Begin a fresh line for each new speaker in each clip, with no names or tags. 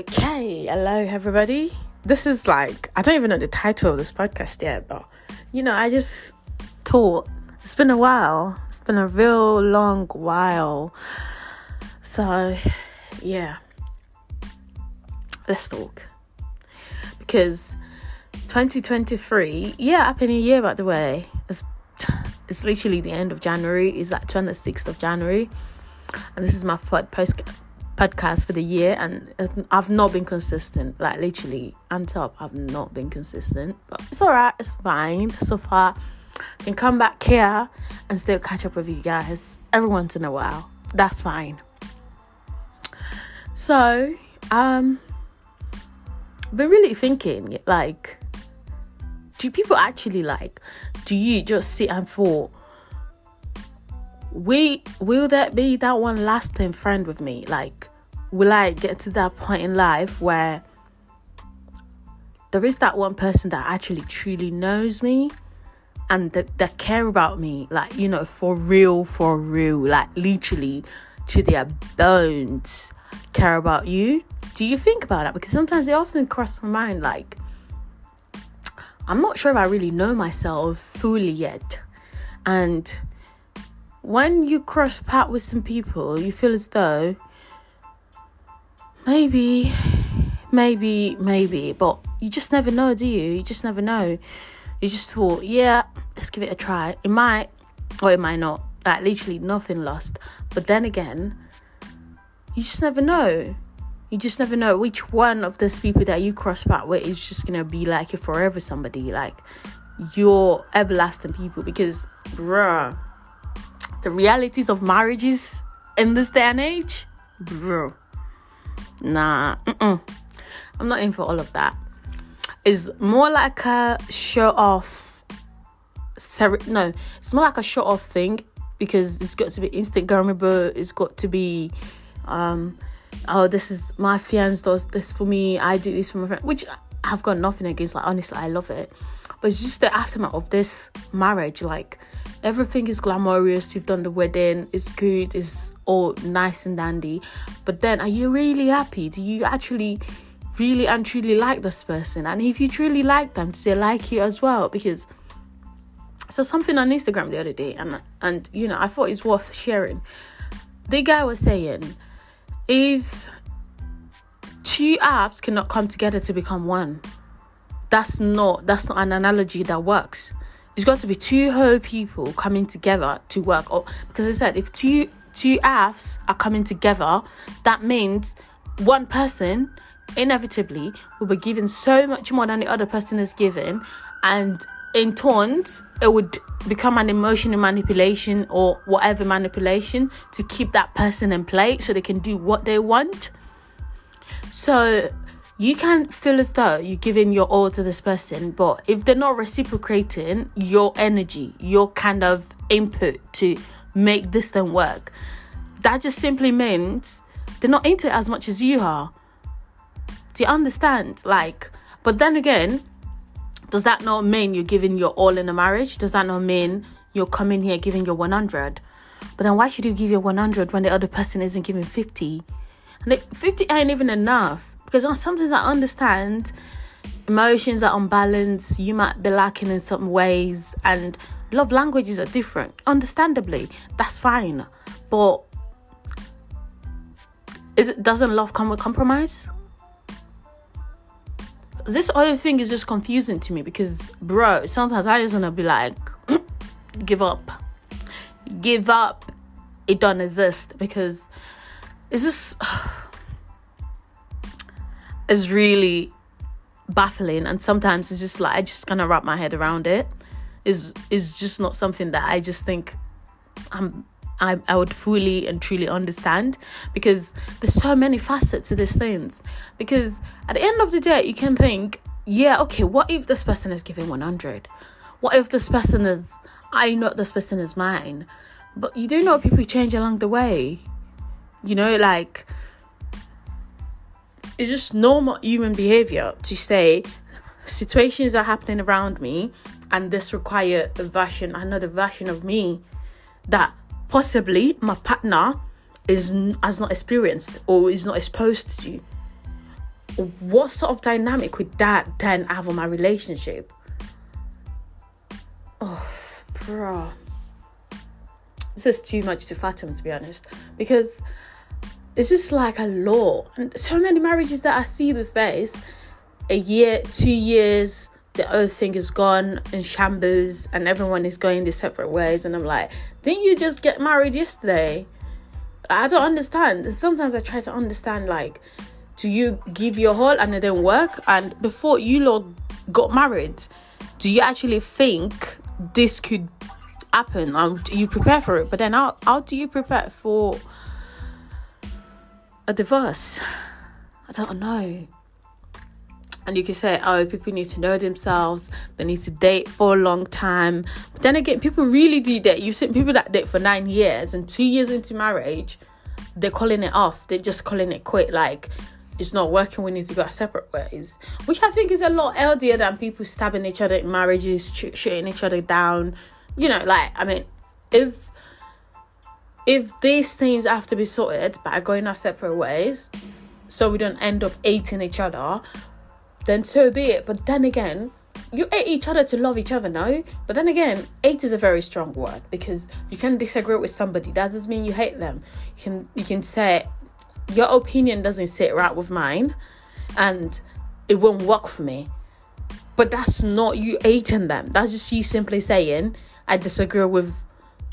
Okay, hello everybody. This is like I don't even know the title of this podcast yet, but you know, I just thought it's been a while. It's been a real long while. So, yeah. Let's talk. Because 2023, yeah, happy new year by the way. It's it's literally the end of January. It's like 26th of January. And this is my third post podcast for the year and I've not been consistent. Like literally, on top, I've not been consistent. But it's alright, it's fine. So far, I can come back here and still catch up with you guys every once in a while. That's fine. So, um been really thinking like do people actually like do you just sit and thought we will that be that one lasting friend with me like will I get to that point in life where there is that one person that actually truly knows me and that, that care about me, like, you know, for real, for real, like literally to their bones care about you? Do you think about that? Because sometimes it often crosses my mind like, I'm not sure if I really know myself fully yet. And when you cross path with some people, you feel as though maybe, maybe, maybe, but you just never know, do you? You just never know. You just thought, yeah, let's give it a try. It might, or it might not. Like literally nothing lost. But then again, you just never know. You just never know which one of these people that you cross path with is just gonna be like your forever somebody, like your everlasting people. Because, bruh, the realities of marriages in this day and age, bruh, Nah, mm-mm. I'm not in for all of that. It's more like a show off. Ser- no, it's more like a show off thing because it's got to be instant. Instagrammable. It's got to be, um, oh, this is my fiance does this for me. I do this for my friend, which I've got nothing against. Like honestly, I love it, but it's just the aftermath of this marriage. Like everything is glamorous you've done the wedding it's good it's all nice and dandy. But then are you really happy? Do you actually really and truly like this person? And if you truly like them do they like you as well? Because so something on instagram the other day and and you know i thought it's worth sharing. The guy was saying if two halves cannot come together to become one that's not that's not an analogy that works it's got to be two whole people coming together to work. Or because I said if two two halves are coming together, that means one person inevitably will be given so much more than the other person is given, and in turns it would become an emotional manipulation or whatever manipulation to keep that person in place so they can do what they want. So you can feel as though you're giving your all to this person, but if they're not reciprocating your energy, your kind of input to make this thing work, that just simply means they're not into it as much as you are. Do you understand? Like, but then again, does that not mean you're giving your all in a marriage? Does that not mean you're coming here giving your 100? But then why should you give your 100 when the other person isn't giving 50? And 50 ain't even enough because sometimes I understand emotions are unbalanced, you might be lacking in some ways, and love languages are different. Understandably, that's fine, but is it doesn't love come with compromise? This other thing is just confusing to me because, bro, sometimes I just wanna be like, give up, give up. It don't exist because it's just is really baffling and sometimes it's just like I just kind of wrap my head around it. Is is just not something that I just think I'm I, I would fully and truly understand because there's so many facets to these things. Because at the end of the day you can think yeah okay what if this person is giving 100 what if this person is I know this person is mine? But you do know people change along the way. You know like it's just normal human behavior to say situations are happening around me and this require a version another version of me that possibly my partner is has not experienced or is not exposed to what sort of dynamic would that then have on my relationship? Oh, bro. This is too much to fathom, to be honest. Because it's just like a law. And so many marriages that I see these days, a year, two years, the whole thing is gone in shambles and everyone is going their separate ways. And I'm like, didn't you just get married yesterday? I don't understand. And sometimes I try to understand like, do you give your whole and it didn't work? And before you lot got married, do you actually think this could happen? Um, do you prepare for it? But then how, how do you prepare for a divorce? I don't know. And you can say, oh, people need to know themselves, they need to date for a long time. But then again, people really do that. You've seen people that date for nine years and two years into marriage, they're calling it off. They're just calling it quit. Like, it's not working, we need to go our separate ways. Which I think is a lot healthier than people stabbing each other in marriages, sh- shooting each other down. You know, like, I mean, if if these things have to be sorted by going our separate ways, so we don't end up hating each other, then so be it. But then again, you hate each other to love each other, no? But then again, hate is a very strong word because you can disagree with somebody. That doesn't mean you hate them. You can you can say your opinion doesn't sit right with mine and it won't work for me. But that's not you hating them. That's just you simply saying, I disagree with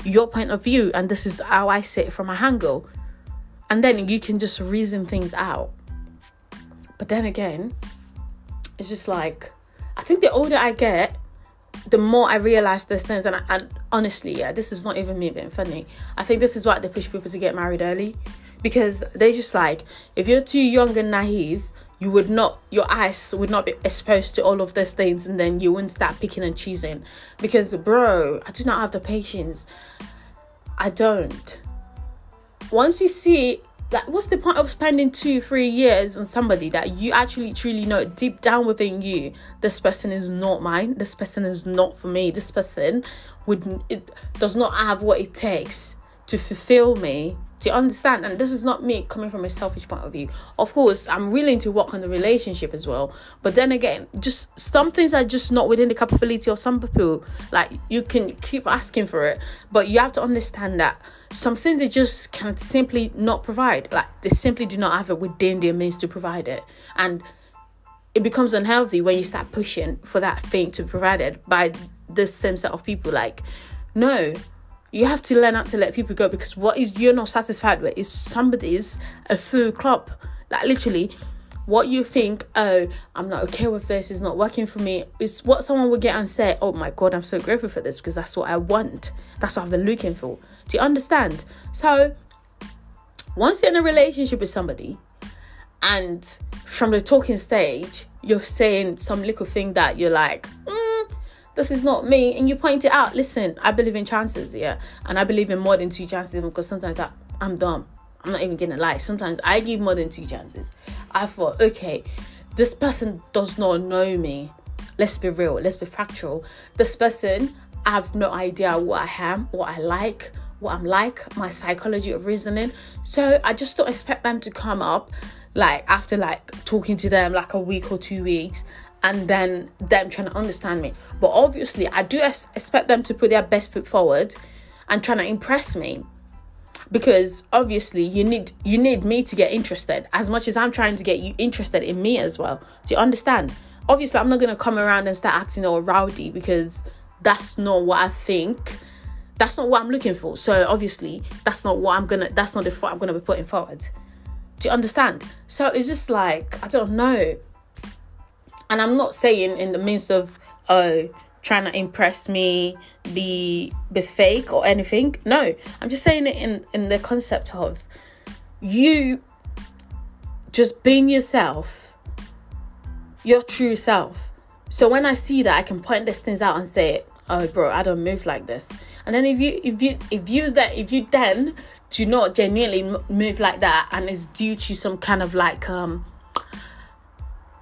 your point of view and this is how I see it from my angle. And then you can just reason things out. But then again, it's just like I think the older I get, the more I realize these things. And, I, and honestly, yeah, this is not even me being funny. I think this is why they push people to get married early because they're just like, if you're too young and naive, you would not, your eyes would not be exposed to all of these things, and then you wouldn't start picking and choosing. Because, bro, I do not have the patience. I don't. Once you see like what's the point of spending two three years on somebody that you actually truly know deep down within you this person is not mine this person is not for me this person would it does not have what it takes to fulfill me you understand and this is not me coming from a selfish point of view of course i'm willing to work on the relationship as well but then again just some things are just not within the capability of some people like you can keep asking for it but you have to understand that something they just can simply not provide. Like they simply do not have it within their means to provide it. And it becomes unhealthy when you start pushing for that thing to be provided by the same set of people. Like, no, you have to learn how to let people go because what is you're not satisfied with is somebody's a full crop. Like literally, what you think, oh, I'm not okay with this, it's not working for me, is what someone would get and say, oh my God, I'm so grateful for this because that's what I want. That's what I've been looking for. Do you understand? So, once you're in a relationship with somebody and from the talking stage, you're saying some little thing that you're like, mm, this is not me, and you point it out. Listen, I believe in chances, yeah, and I believe in more than two chances because sometimes I, I'm dumb. I'm not even gonna lie. Sometimes I give more than two chances. I thought, okay, this person does not know me. Let's be real, let's be factual. This person, I have no idea what I am, what I like, what I'm like, my psychology of reasoning. So I just don't expect them to come up like after like talking to them like a week or two weeks and then them trying to understand me. But obviously, I do expect them to put their best foot forward and trying to impress me because obviously you need you need me to get interested as much as I'm trying to get you interested in me as well. Do you understand? Obviously, I'm not gonna come around and start acting all rowdy because that's not what I think. That's not what I'm looking for. So obviously, that's not what I'm gonna. That's not the foot I'm gonna be putting forward. Do you understand? So it's just like I don't know. And I'm not saying in the midst of oh trying to impress me, be be fake or anything. No, I'm just saying it in in the concept of you just being yourself, your true self. So when I see that, I can point these things out and say, "Oh, bro, I don't move like this." And then if you if you if you that if you then do not genuinely move like that, and it's due to some kind of like um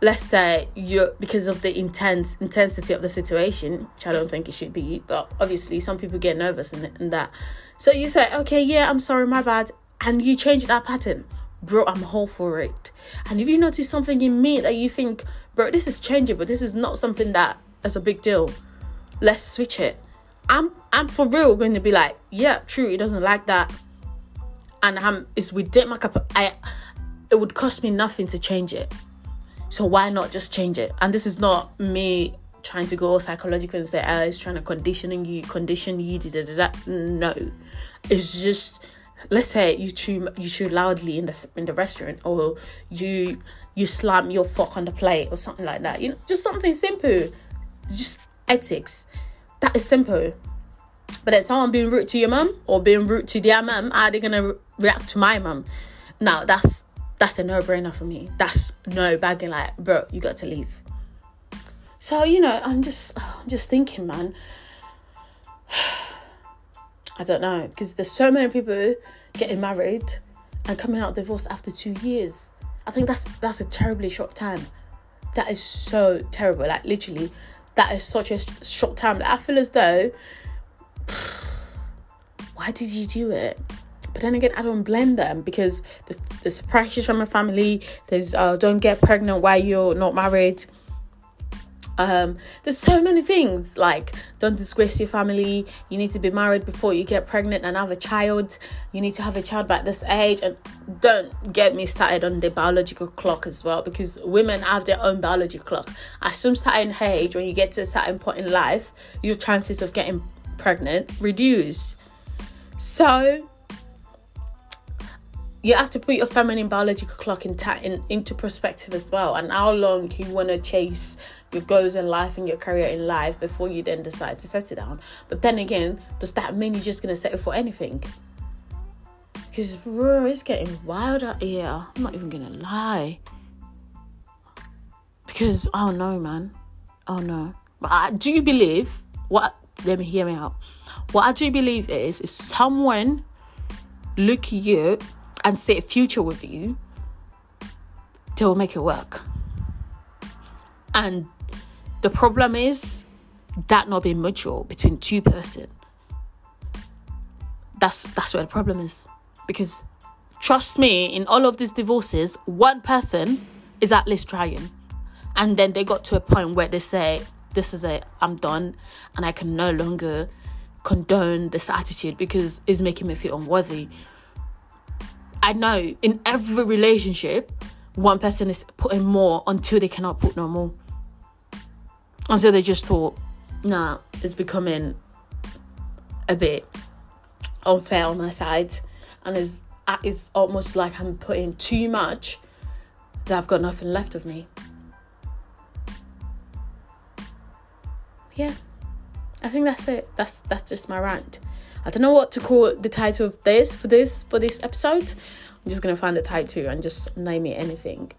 let's say you're because of the intense intensity of the situation, which I don't think it should be, but obviously some people get nervous and, and that. So you say, okay, yeah, I'm sorry, my bad, and you change that pattern. bro, I'm all for it. And if you notice something in me that you think, bro, this is changing, but this is not something that is a big deal, let's switch it. I'm I'm for real going to be like, yeah, true, he doesn't like that. And I'm it's within my cup. I it would cost me nothing to change it. So why not just change it? And this is not me trying to go psychological and say, oh, it's trying to conditioning you, condition you, da, da, da. no. It's just let's say you chew you chew loudly in the in the restaurant or you you slam your fork on the plate or something like that. You know, just something simple. Just ethics. That is simple. But then someone being rude to your mum or being rude to their mum, are they gonna re- react to my mum? Now that's that's a no brainer for me. That's no bagging like, bro, you got to leave. So you know, I'm just I'm just thinking, man. I don't know because there's so many people getting married and coming out divorced after two years. I think that's that's a terribly short time. That is so terrible. Like literally, that is such a short time. Like, I feel as though, why did you do it? But then again, I don't blame them because the, the pressures from a family. There's uh, don't get pregnant while you're not married. Um, there's so many things like don't disgrace your family. You need to be married before you get pregnant and have a child. You need to have a child by this age, and don't get me started on the biological clock as well because women have their own biological clock. At some certain age, when you get to a certain point in life, your chances of getting pregnant reduce. So you have to put your feminine biological clock in, ta- in into perspective as well and how long you want to chase your goals in life and your career in life before you then decide to settle down. But then again, does that mean you're just gonna settle for anything? Because bro, it's getting wild out here. I'm not even gonna lie. Because don't know, man. Oh no. But I do believe what let me hear me out. What I do believe is if someone look you and see a future with you, they will make it work. And the problem is that not being mutual between two person. That's that's where the problem is. Because trust me, in all of these divorces, one person is at least trying. And then they got to a point where they say, This is it, I'm done, and I can no longer condone this attitude because it's making me feel unworthy. I know in every relationship, one person is putting more until they cannot put no more. So they just thought, nah, it's becoming a bit unfair on my side. And it's, uh, it's almost like I'm putting too much that I've got nothing left of me. Yeah, I think that's it. That's that's just my rant. I don't know what to call the title of this for this for this episode. I'm just gonna find a title and just name it anything.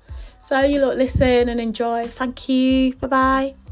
So you lot listen and enjoy. Thank you. Bye bye.